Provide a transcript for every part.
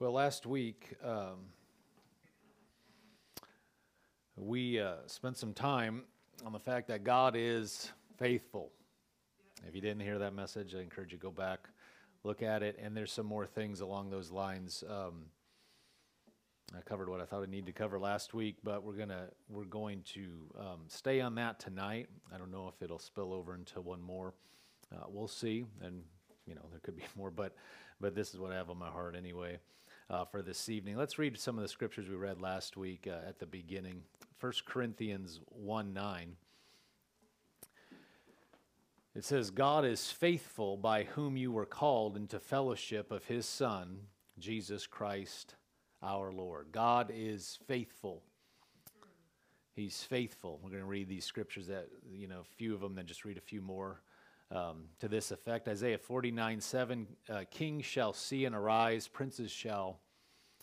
Well, last week um, we uh, spent some time on the fact that God is faithful. If you didn't hear that message, I encourage you to go back, look at it, and there's some more things along those lines. Um, I covered what I thought I needed to cover last week, but we're gonna we're going to um, stay on that tonight. I don't know if it'll spill over into one more. Uh, we'll see, and you know there could be more, but but this is what I have on my heart anyway uh, for this evening. Let's read some of the scriptures we read last week uh, at the beginning. 1 Corinthians 1 9. It says, God is faithful by whom you were called into fellowship of his Son, Jesus Christ our Lord. God is faithful. He's faithful. We're going to read these scriptures that, you know, a few of them, then just read a few more um, to this effect. Isaiah 49 7 uh, Kings shall see and arise, princes shall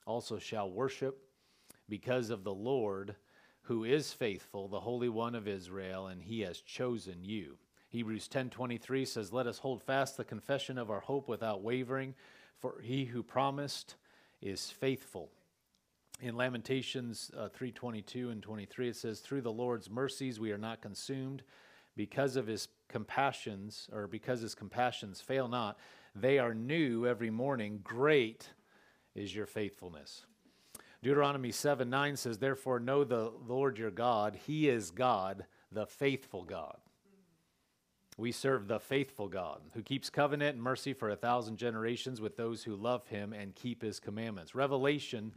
also shall worship because of the Lord who is faithful, the Holy One of Israel, and he has chosen you. Hebrews 10:23 says, "Let us hold fast the confession of our hope without wavering, for he who promised is faithful." In Lamentations uh, 3:22 and 23 it says, "Through the Lord's mercies we are not consumed, because of his compassions, or because his compassions fail not, they are new every morning. Great is your faithfulness. Deuteronomy 7 9 says, Therefore, know the Lord your God. He is God, the faithful God. We serve the faithful God who keeps covenant and mercy for a thousand generations with those who love him and keep his commandments. Revelation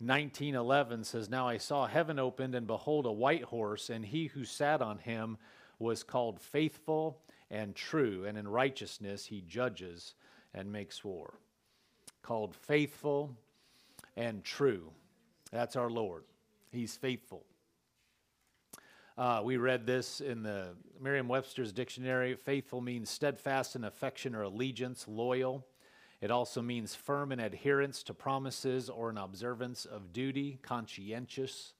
19:11 says, "Now I saw heaven opened and behold a white horse and he who sat on him was called faithful and true, and in righteousness he judges and makes war. Called faithful and true. That's our Lord. He's faithful. Uh, we read this in the Merriam Webster's dictionary. Faithful means steadfast in affection or allegiance, loyal. It also means firm in adherence to promises or an observance of duty, conscientious,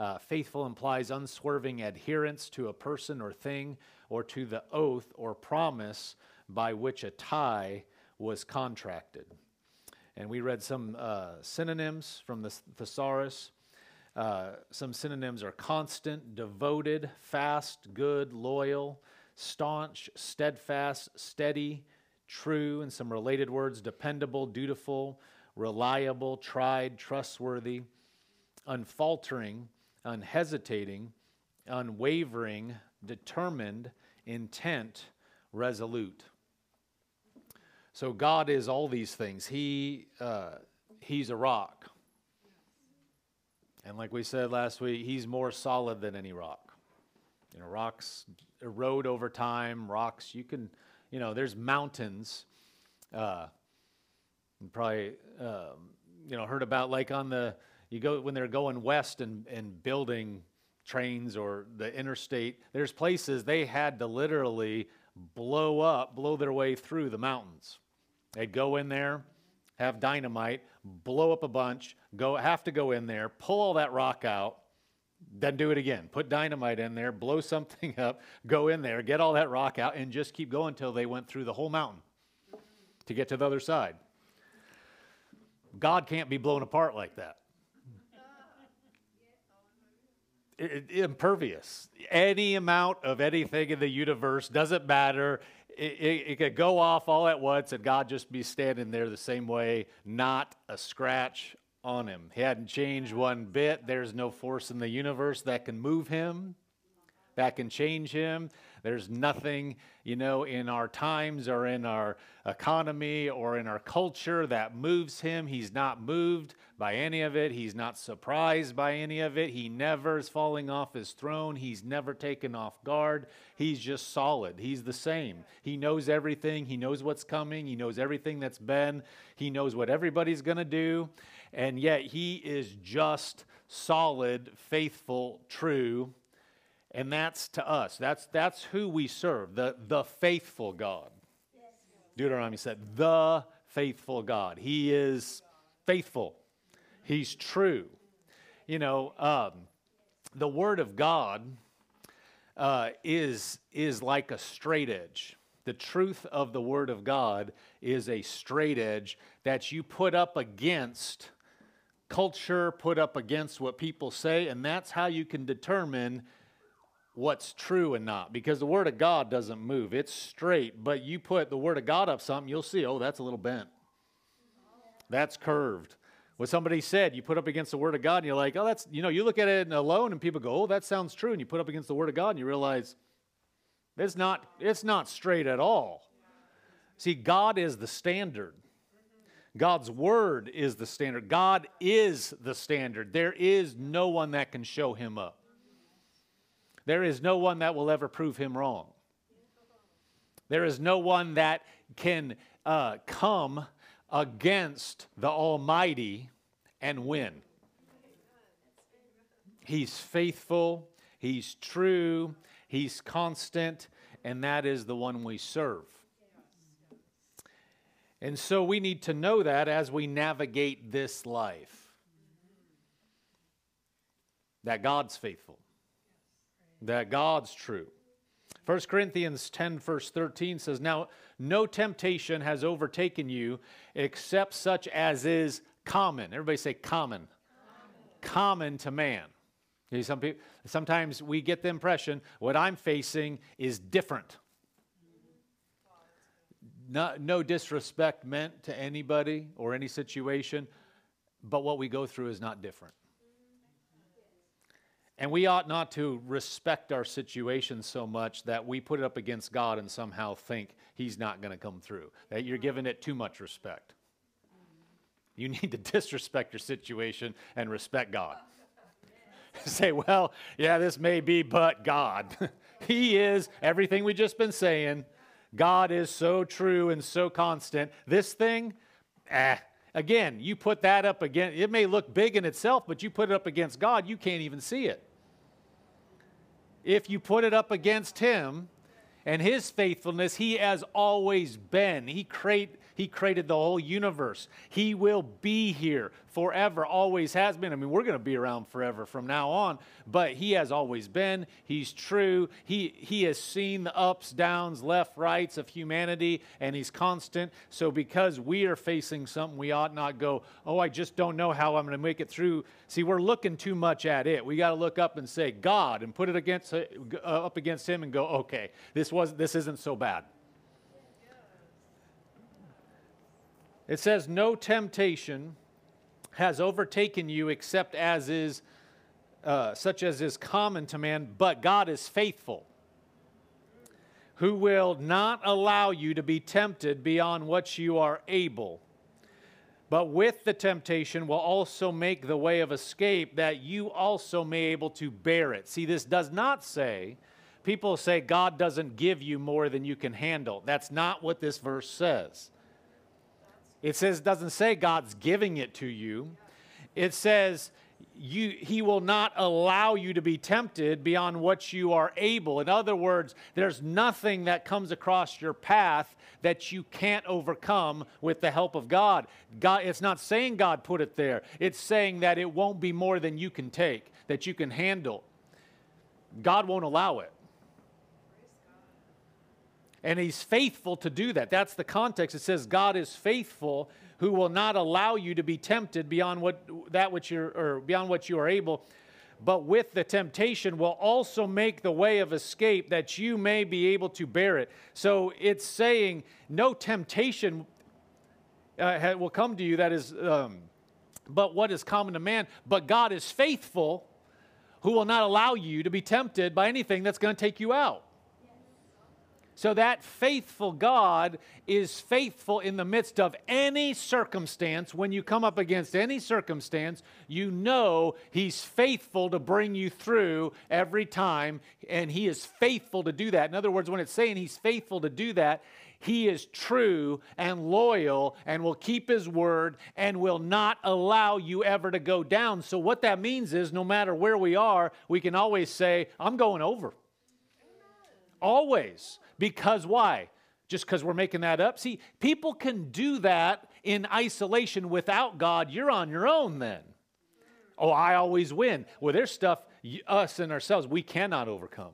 uh, faithful implies unswerving adherence to a person or thing or to the oath or promise by which a tie was contracted. And we read some uh, synonyms from the thesaurus. Uh, some synonyms are constant, devoted, fast, good, loyal, staunch, steadfast, steady, true, and some related words dependable, dutiful, reliable, tried, trustworthy, unfaltering, unhesitating, unwavering, determined, intent, resolute. So God is all these things. He uh, He's a rock, and like we said last week, He's more solid than any rock. You know, rocks erode over time. Rocks you can, you know, there's mountains. Uh, probably, um, you know, heard about like on the you go when they're going west and, and building trains or the interstate, there's places they had to literally blow up, blow their way through the mountains. They'd go in there, have dynamite, blow up a bunch, go have to go in there, pull all that rock out, then do it again. Put dynamite in there, blow something up, go in there, get all that rock out, and just keep going until they went through the whole mountain to get to the other side. God can't be blown apart like that. Impervious. Any amount of anything in the universe doesn't matter. It, it, it, could go off all at once and God just be standing there the same way, not a scratch on him. He hadn't changed one bit. There's no force in the universe that can move him, that can change him. There's nothing, you know, in our times or in our economy or in our culture that moves him. He's not moved by any of it. He's not surprised by any of it. He never is falling off his throne. He's never taken off guard. He's just solid. He's the same. He knows everything. He knows what's coming. He knows everything that's been. He knows what everybody's going to do. And yet he is just solid, faithful, true and that's to us. That's, that's who we serve, the, the faithful God. Deuteronomy said, the faithful God. He is faithful, He's true. You know, um, the Word of God uh, is, is like a straight edge. The truth of the Word of God is a straight edge that you put up against culture, put up against what people say, and that's how you can determine what's true and not. Because the Word of God doesn't move, it's straight. But you put the Word of God up something, you'll see, oh, that's a little bent, that's curved. What somebody said, you put up against the Word of God, and you're like, oh, that's, you know, you look at it alone, and people go, oh, that sounds true. And you put up against the Word of God, and you realize, it's not, it's not straight at all. See, God is the standard. God's word is the standard. God is the standard. There is no one that can show him up. There is no one that will ever prove him wrong. There is no one that can uh, come against the Almighty and win. He's faithful, He's true, He's constant, and that is the one we serve. And so we need to know that as we navigate this life. That God's faithful, that God's true. 1 Corinthians 10, verse 13 says, Now no temptation has overtaken you except such as is common. Everybody say common. Common, common to man. Some people, sometimes we get the impression what I'm facing is different. No, no disrespect meant to anybody or any situation, but what we go through is not different. And we ought not to respect our situation so much that we put it up against God and somehow think He's not going to come through. That you're giving it too much respect. You need to disrespect your situation and respect God. say, well, yeah, this may be, but God. he is everything we just been saying. God is so true and so constant. This thing, eh. Again, you put that up against, it may look big in itself, but you put it up against God, you can't even see it. If you put it up against Him and His faithfulness, He has always been. He create, he created the whole universe. He will be here forever, always has been. I mean, we're going to be around forever from now on, but He has always been. He's true. He, he has seen the ups, downs, left, rights of humanity, and He's constant. So, because we are facing something, we ought not go, oh, I just don't know how I'm going to make it through. See, we're looking too much at it. We got to look up and say, God, and put it against, uh, up against Him and go, okay, this, was, this isn't so bad. It says, No temptation has overtaken you except as is, uh, such as is common to man, but God is faithful, who will not allow you to be tempted beyond what you are able. But with the temptation will also make the way of escape that you also may able to bear it. See, this does not say, people say God doesn't give you more than you can handle. That's not what this verse says. It says doesn't say God's giving it to you. It says you, he will not allow you to be tempted beyond what you are able. In other words, there's nothing that comes across your path that you can't overcome with the help of God. God it's not saying God put it there. It's saying that it won't be more than you can take, that you can handle. God won't allow it. And he's faithful to do that. That's the context. It says God is faithful who will not allow you to be tempted beyond what that which you're or beyond what you are able but with the temptation will also make the way of escape that you may be able to bear it. So it's saying no temptation uh, will come to you that is, um, but what is common to man. But God is faithful, who will not allow you to be tempted by anything that's going to take you out. So that faithful God is faithful in the midst of any circumstance. When you come up against any circumstance, you know He's faithful to bring you through every time, and He is faithful to do that. In other words, when it's saying He's faithful to do that, He is true and loyal and will keep His word and will not allow you ever to go down. So, what that means is no matter where we are, we can always say, I'm going over. Always. Because why? Just because we're making that up? See, people can do that in isolation without God. You're on your own then. Oh, I always win. Well, there's stuff, us and ourselves, we cannot overcome.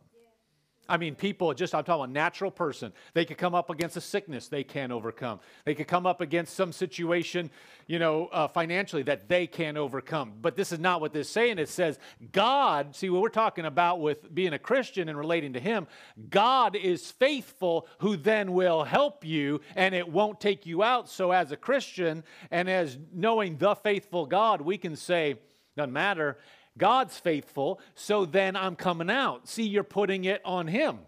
I mean, people just, I'm talking about natural person. They could come up against a sickness they can't overcome. They could come up against some situation, you know, uh, financially that they can't overcome. But this is not what this is saying. It says God, see, what we're talking about with being a Christian and relating to Him, God is faithful who then will help you and it won't take you out. So, as a Christian and as knowing the faithful God, we can say, doesn't matter God's faithful, so then I'm coming out. See, you're putting it on Him.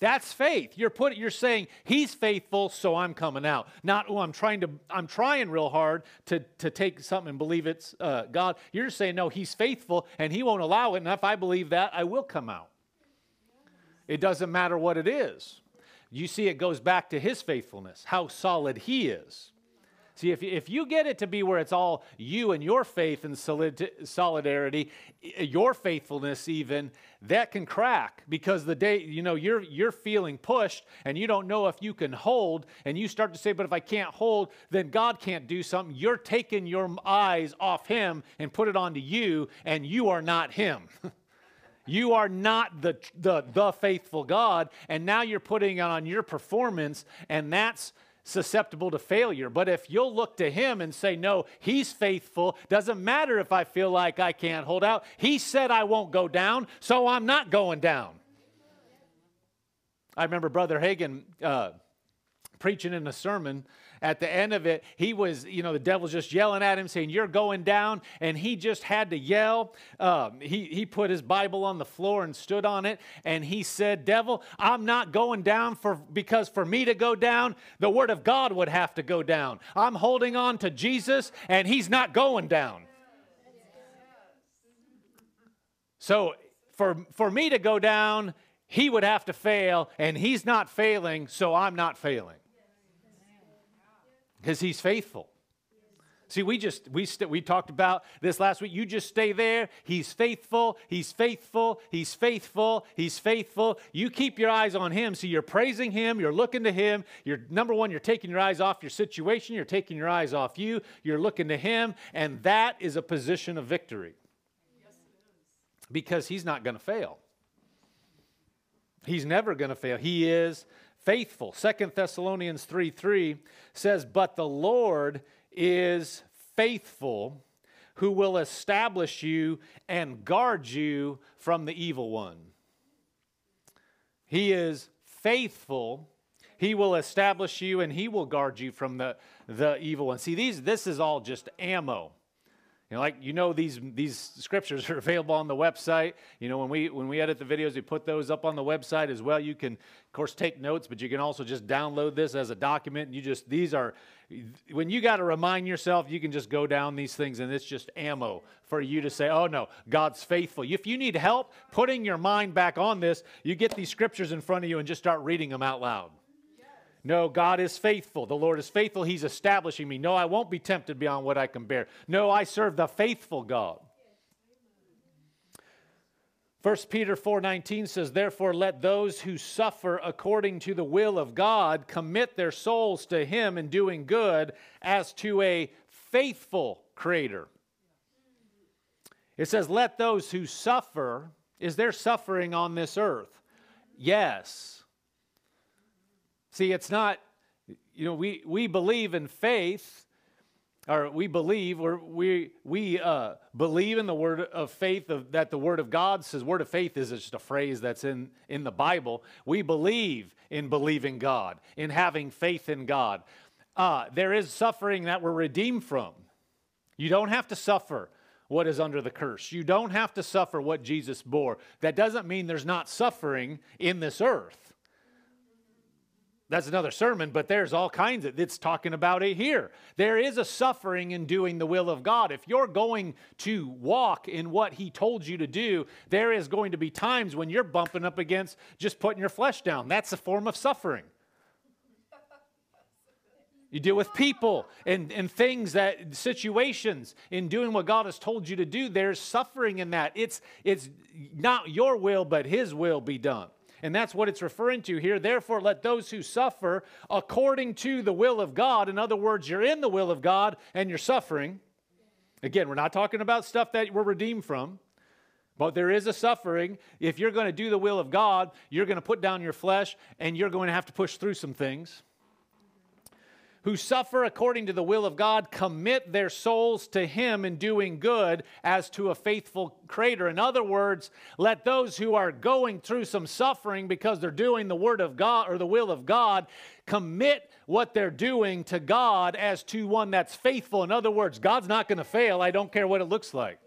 That's faith. You're put, you're saying he's faithful, so I'm coming out. Not oh, I'm trying to I'm trying real hard to to take something and believe it's uh, God. You're just saying no, he's faithful and he won't allow it. And if I believe that, I will come out. It doesn't matter what it is. You see, it goes back to his faithfulness, how solid he is. See, if, if you get it to be where it's all you and your faith and solidarity, your faithfulness even, that can crack because the day, you know, you're, you're feeling pushed and you don't know if you can hold, and you start to say, but if I can't hold, then God can't do something. You're taking your eyes off Him and put it onto you, and you are not Him. You are not the, the, the faithful God, and now you're putting it on your performance, and that's susceptible to failure. But if you'll look to Him and say, No, He's faithful, doesn't matter if I feel like I can't hold out. He said I won't go down, so I'm not going down. I remember Brother Hagin uh, preaching in a sermon at the end of it, he was, you know, the devil's just yelling at him, saying, You're going down. And he just had to yell. Um, he, he put his Bible on the floor and stood on it. And he said, Devil, I'm not going down for because for me to go down, the word of God would have to go down. I'm holding on to Jesus, and he's not going down. So for, for me to go down, he would have to fail, and he's not failing, so I'm not failing because he's faithful. See, we just we st- we talked about this last week. You just stay there. He's faithful. He's faithful. He's faithful. He's faithful. You keep your eyes on him. So you're praising him. You're looking to him. You're number one. You're taking your eyes off your situation. You're taking your eyes off you. You're looking to him, and that is a position of victory. Yes, because he's not going to fail. He's never going to fail. He is faithful. Second Thessalonians 3 3 says, But the Lord is faithful, who will establish you and guard you from the evil one. He is faithful. He will establish you and he will guard you from the, the evil one. See, these, this is all just ammo. You know, like you know, these these scriptures are available on the website. You know, when we when we edit the videos, we put those up on the website as well. You can, of course, take notes, but you can also just download this as a document. You just these are when you got to remind yourself, you can just go down these things, and it's just ammo for you to say, "Oh no, God's faithful." If you need help putting your mind back on this, you get these scriptures in front of you and just start reading them out loud. No, God is faithful. The Lord is faithful. He's establishing me. No, I won't be tempted beyond what I can bear. No, I serve the faithful God. 1 Peter 4:19 says, "Therefore let those who suffer according to the will of God commit their souls to him in doing good as to a faithful creator." It says, "Let those who suffer, is there suffering on this earth?" Yes. See, it's not, you know, we, we believe in faith, or we believe, or we, we uh, believe in the word of faith of, that the word of God says. Word of faith is just a phrase that's in, in the Bible. We believe in believing God, in having faith in God. Uh, there is suffering that we're redeemed from. You don't have to suffer what is under the curse. You don't have to suffer what Jesus bore. That doesn't mean there's not suffering in this earth that's another sermon, but there's all kinds of it's talking about it here. There is a suffering in doing the will of God. If you're going to walk in what He told you to do, there is going to be times when you're bumping up against just putting your flesh down. That's a form of suffering. You deal with people and, and things that situations in doing what God has told you to do. There's suffering in that. It's it's not your will, but His will be done. And that's what it's referring to here. Therefore, let those who suffer according to the will of God, in other words, you're in the will of God and you're suffering. Again, we're not talking about stuff that we're redeemed from, But there is a suffering. If you're going to do the will of God, you're going to put down your flesh and you're going to have to push through some things. Who suffer according to the will of God commit their souls to Him in doing good as to a faithful Creator. In other words, let those who are going through some suffering because they're doing the Word of God or the will of God commit what they're doing to God as to one that's faithful. In other words, God's not going to fail. I don't care what it looks like.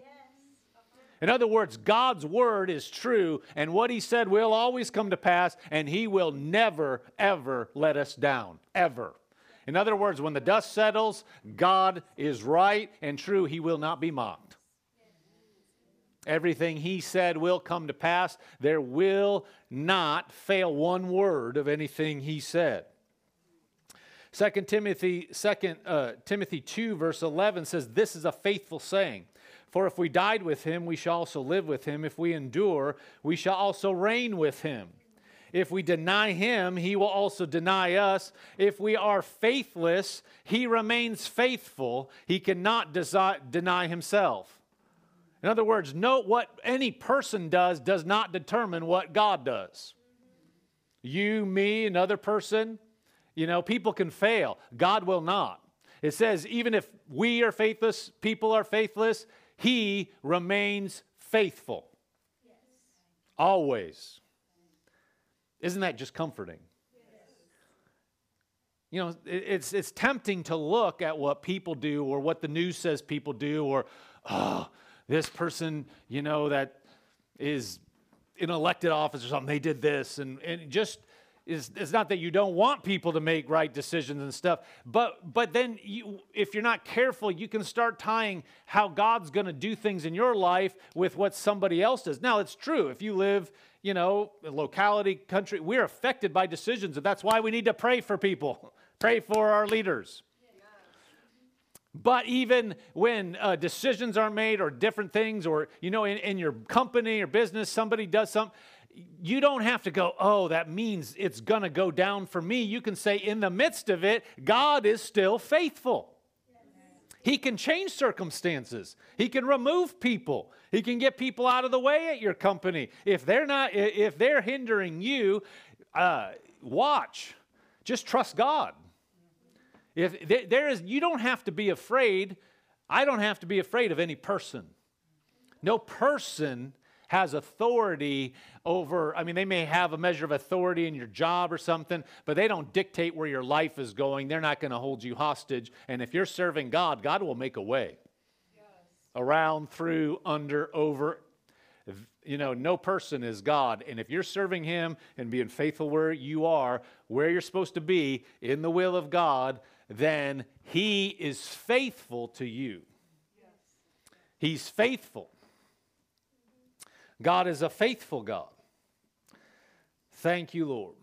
In other words, God's word is true, and what He said will always come to pass, and He will never, ever let us down. Ever. In other words, when the dust settles, God is right and true. He will not be mocked. Everything He said will come to pass. There will not fail one word of anything He said. 2 Timothy, 2 uh, Timothy 2, verse 11 says, This is a faithful saying. For if we died with him, we shall also live with him. If we endure, we shall also reign with him. If we deny him, he will also deny us. If we are faithless, he remains faithful. He cannot desi- deny himself. In other words, note what any person does does not determine what God does. You, me, another person, you know, people can fail. God will not. It says, even if we are faithless, people are faithless, he remains faithful. Yes. Always. Isn't that just comforting? You know, it's, it's tempting to look at what people do or what the news says people do or, oh, this person, you know, that is in elected office or something, they did this. And, and just it's not that you don't want people to make right decisions and stuff but but then you, if you're not careful you can start tying how god's going to do things in your life with what somebody else does. Now it's true if you live you know locality country we're affected by decisions and that's why we need to pray for people pray for our leaders. But even when uh, decisions are made or different things or you know in, in your company or business somebody does something you don't have to go, oh, that means it's going to go down for me. You can say, in the midst of it, God is still faithful. He can change circumstances. He can remove people. He can get people out of the way at your company. If they're not, if they're hindering you, uh, watch. Just trust God. If there is, you don't have to be afraid. I don't have to be afraid of any person. No person has authority over, I mean, they may have a measure of authority in your job or something, but they don't dictate where your life is going. They're not going to hold you hostage. And if you're serving God, God will make a way yes. around, through, under, over. You know, no person is God. And if you're serving Him and being faithful where you are, where you're supposed to be, in the will of God, then He is faithful to you. Yes. He's faithful. God is a faithful God. Thank you, Lord.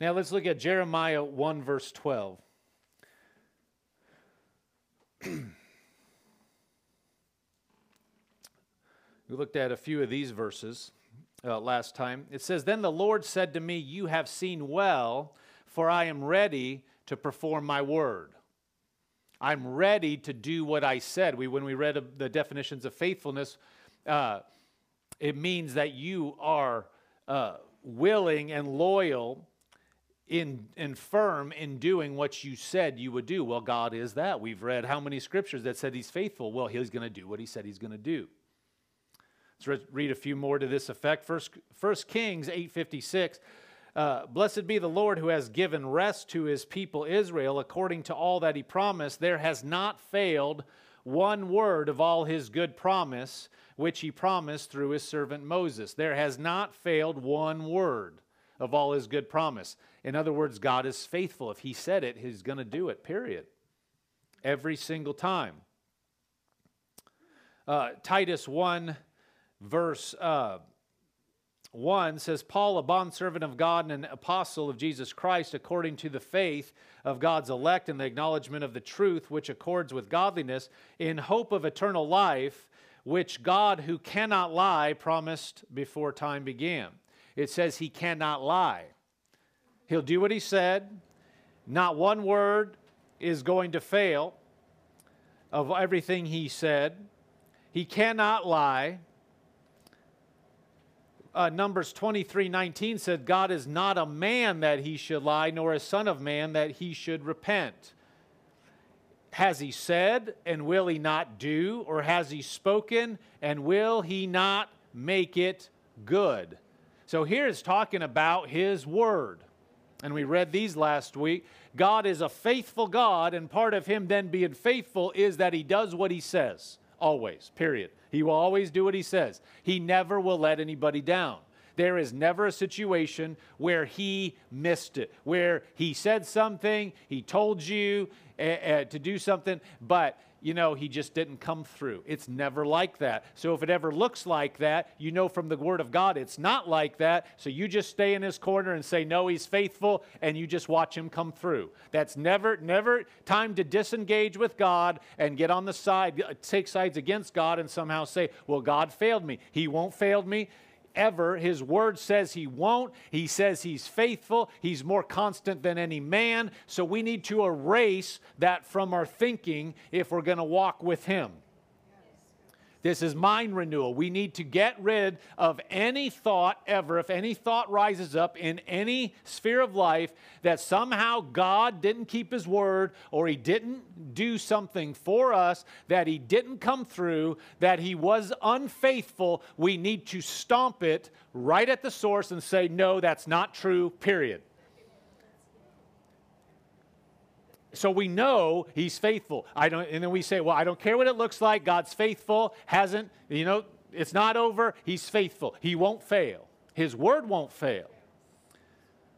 Now let's look at Jeremiah 1, verse 12. we looked at a few of these verses uh, last time. It says, Then the Lord said to me, You have seen well, for I am ready to perform my word. I'm ready to do what I said. We, when we read the definitions of faithfulness, uh, it means that you are uh, willing and loyal in, and firm in doing what you said you would do. Well, God is that. We've read how many scriptures that said He's faithful. Well, He's going to do what He said He's going to do. Let's read a few more to this effect. First, First Kings 8:56. Uh, Blessed be the Lord who has given rest to his people Israel according to all that he promised. There has not failed one word of all his good promise which he promised through his servant Moses. There has not failed one word of all his good promise. In other words, God is faithful. If he said it, he's going to do it, period. Every single time. Uh, Titus 1, verse uh, 1 says, Paul, a bondservant of God and an apostle of Jesus Christ, according to the faith of God's elect and the acknowledgement of the truth which accords with godliness, in hope of eternal life which God, who cannot lie, promised before time began. It says he cannot lie. He'll do what he said. Not one word is going to fail of everything he said. He cannot lie. Uh, Numbers 23 19 said, God is not a man that he should lie, nor a son of man that he should repent. Has he said, and will he not do? Or has he spoken, and will he not make it good? So here it's talking about his word. And we read these last week. God is a faithful God, and part of him then being faithful is that he does what he says, always, period. He will always do what he says. He never will let anybody down. There is never a situation where he missed it, where he said something, he told you uh, uh, to do something, but you know, he just didn't come through. It's never like that. So if it ever looks like that, you know from the Word of God it's not like that. So you just stay in his corner and say, No, he's faithful, and you just watch him come through. That's never, never time to disengage with God and get on the side, take sides against God and somehow say, Well, God failed me. He won't fail me ever. His word says he won't. He says he's faithful. He's more constant than any man. So we need to erase that from our thinking if we're going to walk with him. This is mind renewal. We need to get rid of any thought ever, if any thought rises up in any sphere of life that somehow God didn't keep his word or he didn't do something for us, that he didn't come through, that he was unfaithful. We need to stomp it right at the source and say, no, that's not true, period. So we know he's faithful. I don't, and then we say, well, I don't care what it looks like. God's faithful, hasn't, you know, it's not over. He's faithful. He won't fail. His word won't fail.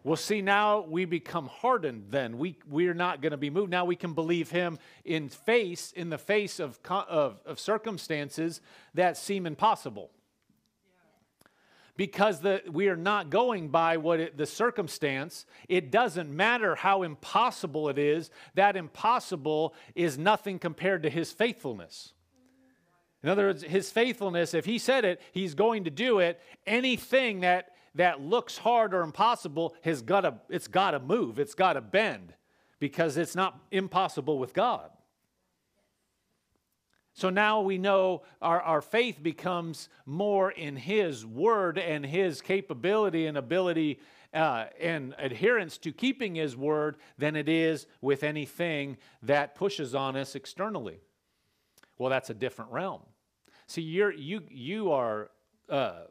Well, see, now we become hardened then. We, we're not going to be moved. Now we can believe him in face, in the face of, of, of circumstances that seem impossible because the, we are not going by what it, the circumstance. It doesn't matter how impossible it is, that impossible is nothing compared to his faithfulness. In other words, his faithfulness, if he said it, he's going to do it. Anything that, that looks hard or impossible has got to, it's got to move, it's got to bend because it's not impossible with God. So now we know our, our faith becomes more in His word and His capability and ability uh, and adherence to keeping His word than it is with anything that pushes on us externally. Well, that's a different realm. See, you're, you, you are. Uh,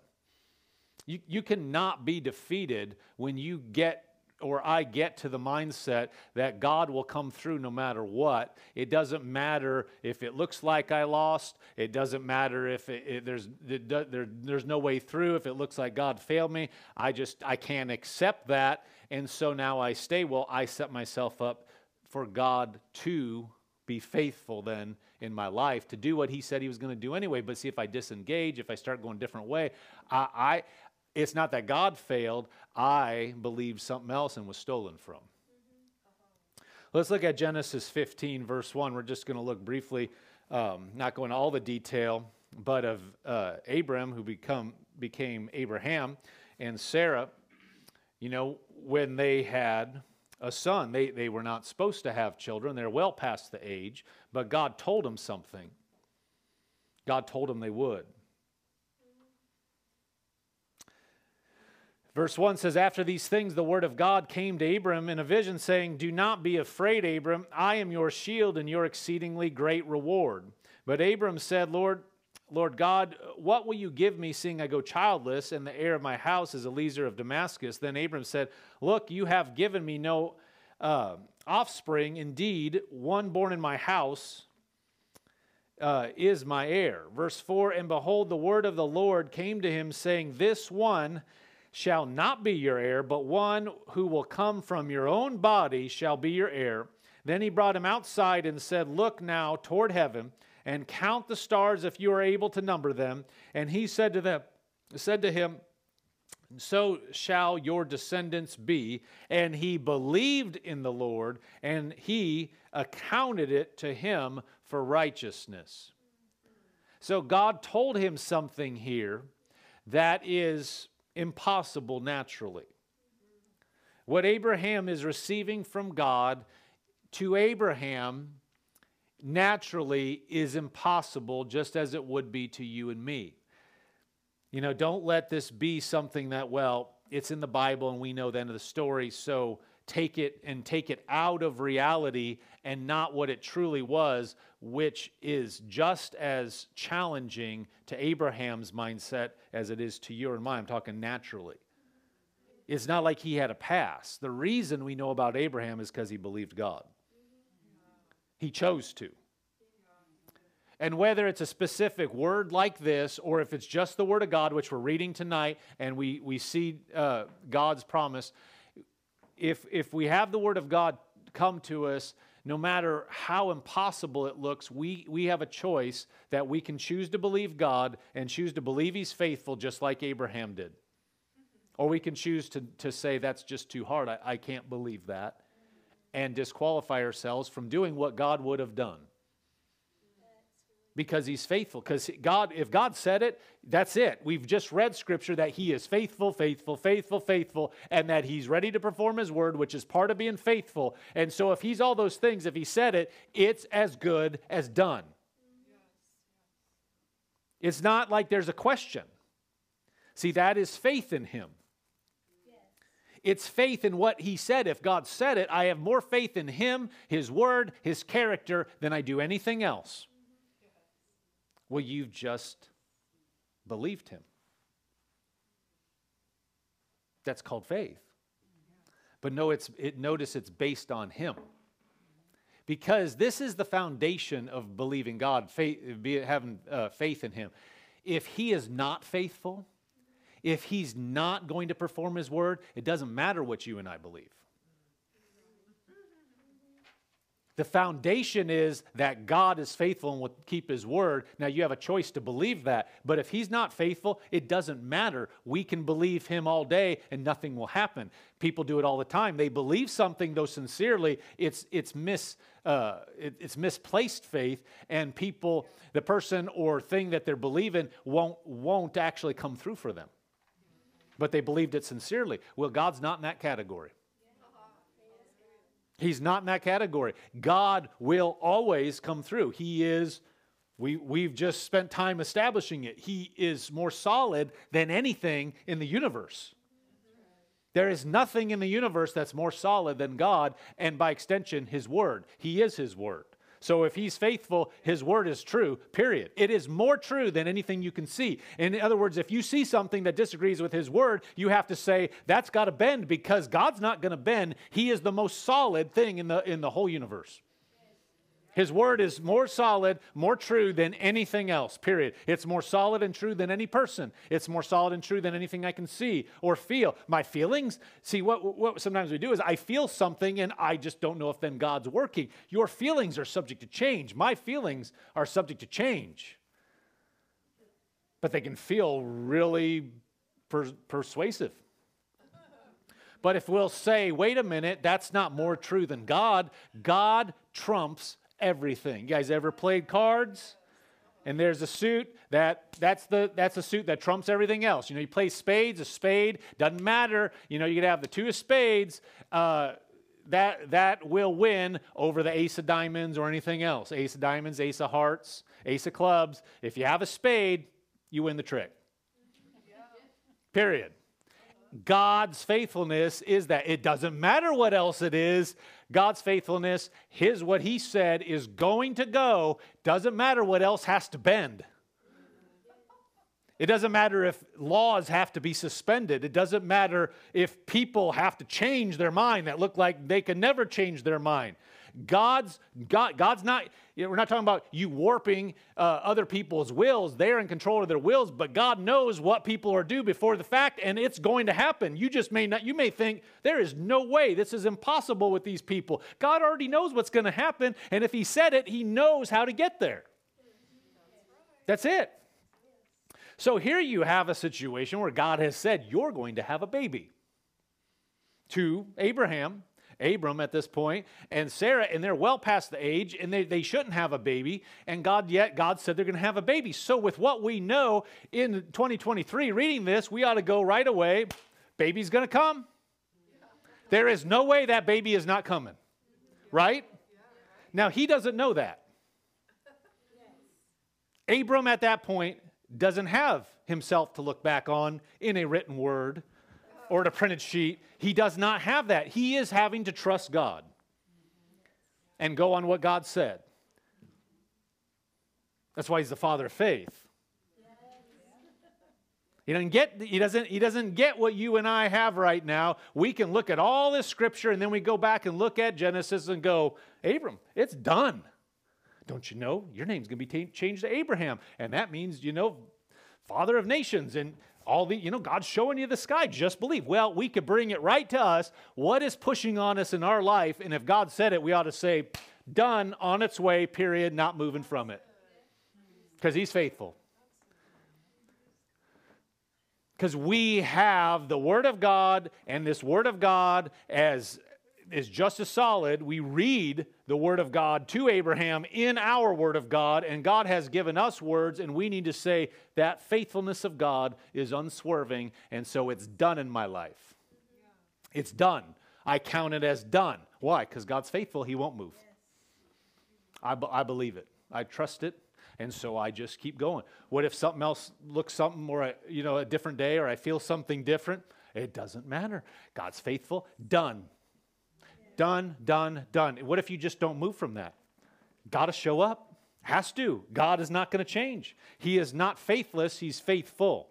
you, you cannot be defeated when you get or I get to the mindset that God will come through no matter what. It doesn't matter if it looks like I lost. It doesn't matter if it, it, there's it, there, there's no way through. If it looks like God failed me, I just I can't accept that, and so now I stay. Well, I set myself up for God to be faithful then in my life to do what He said He was going to do anyway. But see, if I disengage, if I start going a different way, I, I it's not that God failed, I believed something else and was stolen from. Let's look at Genesis 15, verse 1. We're just going to look briefly, um, not going all the detail, but of uh, Abram, who become, became Abraham, and Sarah. You know, when they had a son, they, they were not supposed to have children. They're well past the age, but God told them something. God told them they would. Verse 1 says, After these things, the word of God came to Abram in a vision, saying, Do not be afraid, Abram. I am your shield and your exceedingly great reward. But Abram said, Lord, Lord God, what will you give me, seeing I go childless, and the heir of my house is Eliezer of Damascus? Then Abram said, Look, you have given me no uh, offspring. Indeed, one born in my house uh, is my heir. Verse 4 And behold, the word of the Lord came to him, saying, This one shall not be your heir, but one who will come from your own body shall be your heir. Then he brought him outside and said, Look now toward heaven and count the stars if you are able to number them. And he said to them, said to him, so shall your descendants be. And he believed in the Lord, and he accounted it to him for righteousness. So God told him something here that is impossible naturally. What Abraham is receiving from God to Abraham naturally is impossible, just as it would be to you and me. You know, don't let this be something that, well, it's in the Bible and we know the end of the story, so take it and take it out of reality and not what it truly was, which is just as challenging to Abraham's mindset as it is to your and mine. I'm talking naturally. It's not like he had a past. The reason we know about Abraham is because he believed God. He chose to. And whether it's a specific word like this or if it's just the word of God, which we're reading tonight, and we, we see uh, God's promise, if, if we have the word of God come to us, no matter how impossible it looks, we, we have a choice that we can choose to believe God and choose to believe He's faithful, just like Abraham did. Or we can choose to, to say, that's just too hard. I, I can't believe that. And disqualify ourselves from doing what God would have done because he's faithful. Because God, if God said it, that's it. We've just read scripture that he is faithful, faithful, faithful, faithful, and that he's ready to perform his word, which is part of being faithful. And so if he's all those things, if he said it, it's as good as done. It's not like there's a question. See, that is faith in him. It's faith in what he said. If God said it, I have more faith in him, his word, his character than I do anything else. Well, you've just believed him. That's called faith. But no, it's, it, notice it's based on him. Because this is the foundation of believing God, faith, having uh, faith in him. If he is not faithful, if he's not going to perform his word, it doesn't matter what you and I believe. The foundation is that God is faithful and will keep his word. Now, you have a choice to believe that, but if he's not faithful, it doesn't matter. We can believe him all day and nothing will happen. People do it all the time. They believe something, though sincerely, it's, it's, mis, uh, it, it's misplaced faith, and people, the person or thing that they're believing, won't, won't actually come through for them. But they believed it sincerely. Well, God's not in that category. He's not in that category. God will always come through. He is, we, we've just spent time establishing it. He is more solid than anything in the universe. There is nothing in the universe that's more solid than God, and by extension, His Word. He is His Word. So if he's faithful, his word is true, period. It is more true than anything you can see. In other words, if you see something that disagrees with his word, you have to say, that's got to bend because God's not going to bend. He is the most solid thing in the, in the whole universe. His word is more solid, more true than anything else, period. It's more solid and true than any person. It's more solid and true than anything I can see or feel. My feelings, see, what, what sometimes we do is I feel something and I just don't know if then God's working. Your feelings are subject to change. My feelings are subject to change. But they can feel really per- persuasive. But if we'll say, wait a minute, that's not more true than God, God trumps everything. You guys ever played cards? And there's a suit that that's the that's a suit that trumps everything else. You know, you play spades, a spade doesn't matter. You know, you could have the two of spades. Uh, that that will win over the ace of diamonds or anything else. Ace of diamonds, ace of hearts, ace of clubs. If you have a spade, you win the trick. Period. God's faithfulness is that it doesn't matter what else it is. God's faithfulness, his what he said is going to go. Doesn't matter what else has to bend. It doesn't matter if laws have to be suspended. It doesn't matter if people have to change their mind that look like they can never change their mind. God's God, God's not. you know, We're not talking about you warping uh, other people's wills. They're in control of their wills, but God knows what people are due before the fact, and it's going to happen. You just may not. You may think there is no way this is impossible with these people. God already knows what's going to happen, and if He said it, He knows how to get there. That's it. So here you have a situation where God has said, You're going to have a baby. To Abraham, Abram at this point, and Sarah, and they're well past the age, and they, they shouldn't have a baby. And God, yet God said they're going to have a baby. So, with what we know in 2023, reading this, we ought to go right away. Baby's going to come. There is no way that baby is not coming, right? Now, he doesn't know that. Abram at that point doesn't have himself to look back on in a written word or a printed sheet. He does not have that. He is having to trust God and go on what God said. That's why he's the father of faith. He doesn't get he doesn't he doesn't get what you and I have right now. We can look at all this scripture and then we go back and look at Genesis and go, Abram, it's done. Don't you know your name's going to be t- changed to Abraham and that means, you know, father of nations and all the, you know, God's showing you the sky. Just believe. Well, we could bring it right to us. What is pushing on us in our life? And if God said it, we ought to say, done, on its way, period, not moving from it. Because He's faithful because we have the Word of God, and this Word of God as is just as solid. We read the Word of God to Abraham in our Word of God, and God has given us words, and we need to say that faithfulness of God is unswerving, and so it's done in my life. It's done. I count it as done. Why? Because God's faithful, He won't move. I, I believe it. I trust it. And so I just keep going. What if something else looks something or a, uh, you know a different day or I feel something different? It doesn't matter. God's faithful. Done. Done, done, done. What if you just don't move from that? Got to show up. Has to. God is not going to change. He is not faithless, he's faithful.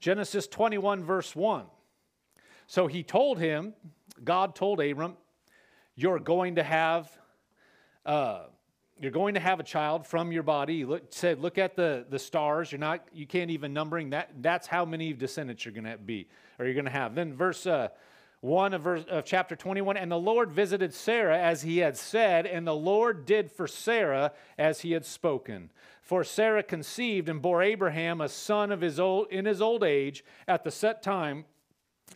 Genesis 21 verse 1. So he told him, God told Abram, you're going to have uh, you're going to have a child from your body. He look, said, look at the, the stars. You're not, you can't even numbering that. That's how many descendants you're going to be, or you're going to have. Then verse uh, 1 of, verse, of chapter 21, and the Lord visited Sarah as he had said, and the Lord did for Sarah as he had spoken. For Sarah conceived and bore Abraham a son of his old, in his old age at the set time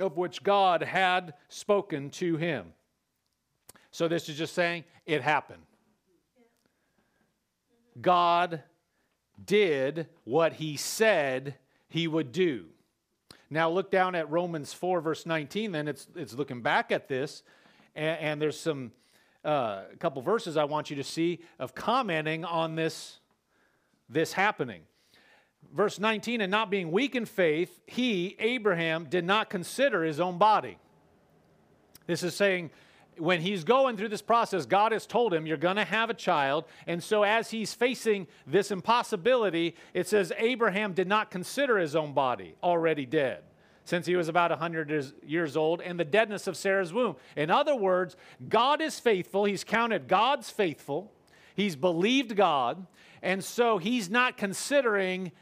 of which God had spoken to him. So this is just saying it happened. God did what he said he would do. Now look down at Romans 4, verse 19, then it's, it's looking back at this, and, and there's some uh, a couple verses I want you to see of commenting on this, this happening. Verse 19, and not being weak in faith, he, Abraham, did not consider his own body. This is saying when he's going through this process, God has told him, You're going to have a child. And so, as he's facing this impossibility, it says, Abraham did not consider his own body already dead since he was about 100 years old and the deadness of Sarah's womb. In other words, God is faithful. He's counted God's faithful, he's believed God. And so, he's not considering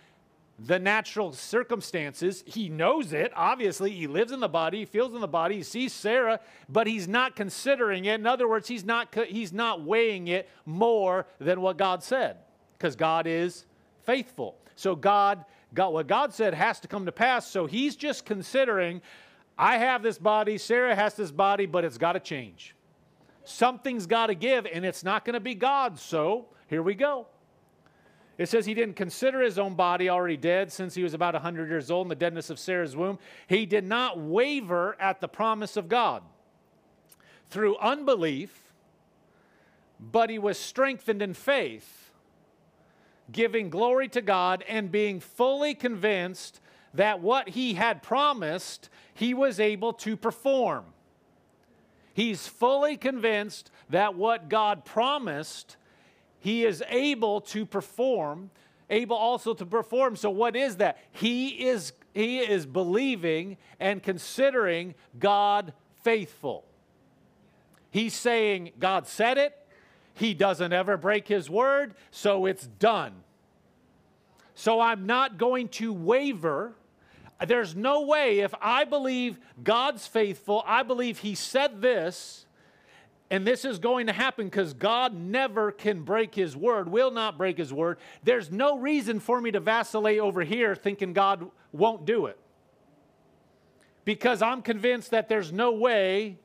the natural circumstances. He knows it. Obviously, he lives in the body, he feels in the body, he sees Sarah, but he's not considering it. In other words, he's not, he's not weighing it more than what God said because God is faithful. So, God, God, what God said has to come to pass. So, he's just considering I have this body, Sarah has this body, but it's got to change. Something's got to give, and it's not going to be God. So, here we go. It says he didn't consider his own body already dead since he was about 100 years old in the deadness of Sarah's womb. He did not waver at the promise of God through unbelief, but he was strengthened in faith, giving glory to God and being fully convinced that what he had promised, he was able to perform. He's fully convinced that what God promised, he is able to perform, able also to perform. So what is that? He is he is believing and considering God faithful. He's saying God said it. He doesn't ever break his word, so it's done. So I'm not going to waver. There's no way if I believe God's faithful, I believe he said this, and this is going to happen because God never can break his word, will not break his word. There's no reason for me to vacillate over here thinking God won't do it. Because I'm convinced that there's no way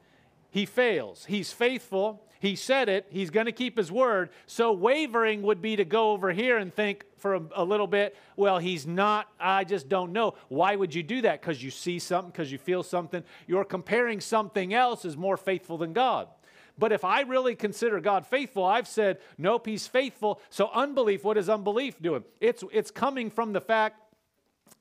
he fails. He's faithful. He said it. He's going to keep his word. So wavering would be to go over here and think for a, a little bit, well, he's not. I just don't know. Why would you do that? Because you see something, because you feel something. You're comparing something else as more faithful than God. But if I really consider God faithful, I've said, nope, he's faithful. So unbelief, what is unbelief doing? It's, it's coming from the fact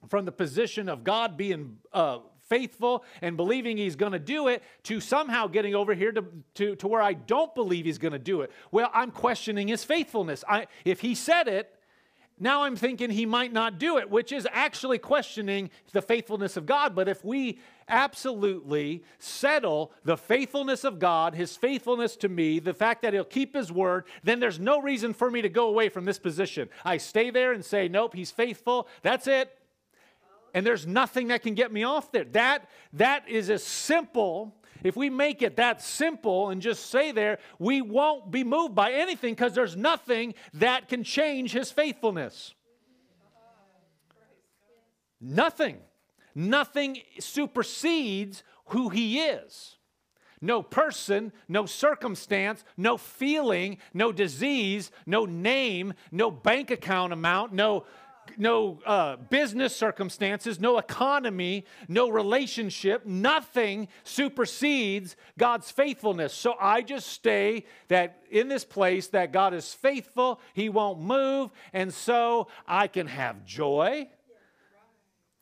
from the position of God being uh, faithful and believing he's going to do it to somehow getting over here to, to, to where I don't believe he's going to do it. Well, I'm questioning his faithfulness. I, if he said it, now I'm thinking he might not do it, which is actually questioning the faithfulness of God. But if we absolutely settle the faithfulness of God, his faithfulness to me, the fact that he'll keep his word, then there's no reason for me to go away from this position. I stay there and say, nope, he's faithful. That's it and there's nothing that can get me off there. That, that is as simple. If we make it that simple and just say there, we won't be moved by anything because there's nothing that can change his faithfulness. Nothing. Nothing supersedes who he is. No person, no circumstance, no feeling, no disease, no name, no bank account amount, no no uh, business circumstances, no economy, no relationship, nothing supersedes God's faithfulness. So I just stay that in this place that God is faithful, He won't move, and so I can have joy,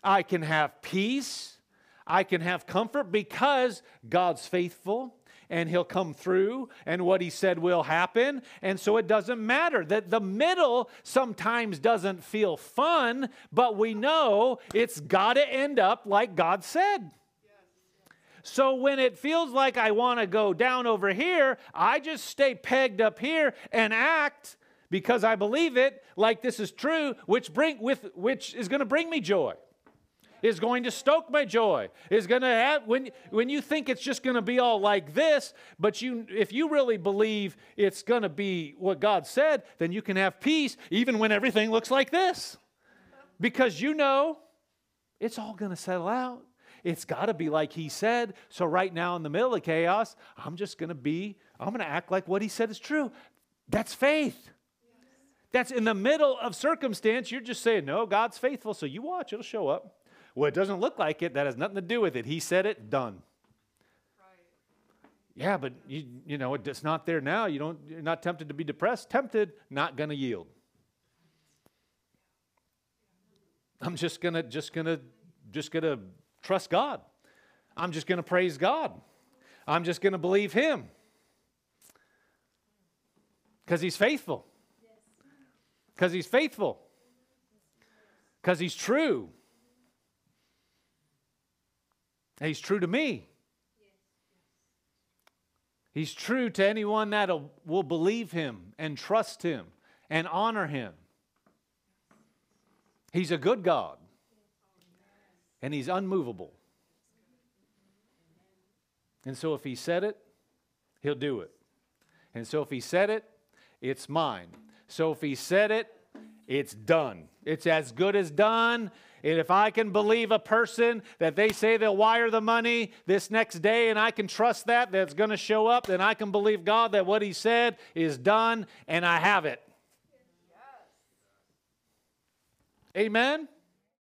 I can have peace, I can have comfort because God's faithful and he'll come through and what he said will happen. And so it doesn't matter that the middle sometimes doesn't feel fun, but we know it's got to end up like God said. So when it feels like I want to go down over here, I just stay pegged up here and act because I believe it like this is true, which bring with which is going to bring me joy is going to stoke my joy is going to have when when you think it's just going to be all like this but you if you really believe it's going to be what god said then you can have peace even when everything looks like this. Because you know it's all going to settle out. It's got to be like he said. So right now in the middle of chaos i'm just going to be i'm going to act like what he said is true. That's faith. That's in the middle of circumstance. You're just saying, no, God's faithful, so you watch, it'll show up. Well, it doesn't look like it. That has nothing to do with it. He said it, done. Yeah, but you, you know, it's not there now. You don't, you're not tempted to be depressed. Tempted, not going to yield. I'm just gonna, just gonna, just gonna trust God. I'm just gonna praise God. I'm just gonna believe Him because He's faithful. Because He's faithful. Because He's true. He's true to me. He's true to anyone that will believe him and trust him and honor him. He's a good God and he's unmovable. And so if he said it, he'll do it. And so if he said it, it's mine. So if he said it, it's done. It's as good as done. And if I can believe a person that they say they'll wire the money this next day and I can trust that, that's going to show up, then I can believe God that what He said is done and I have it. Yes. Amen?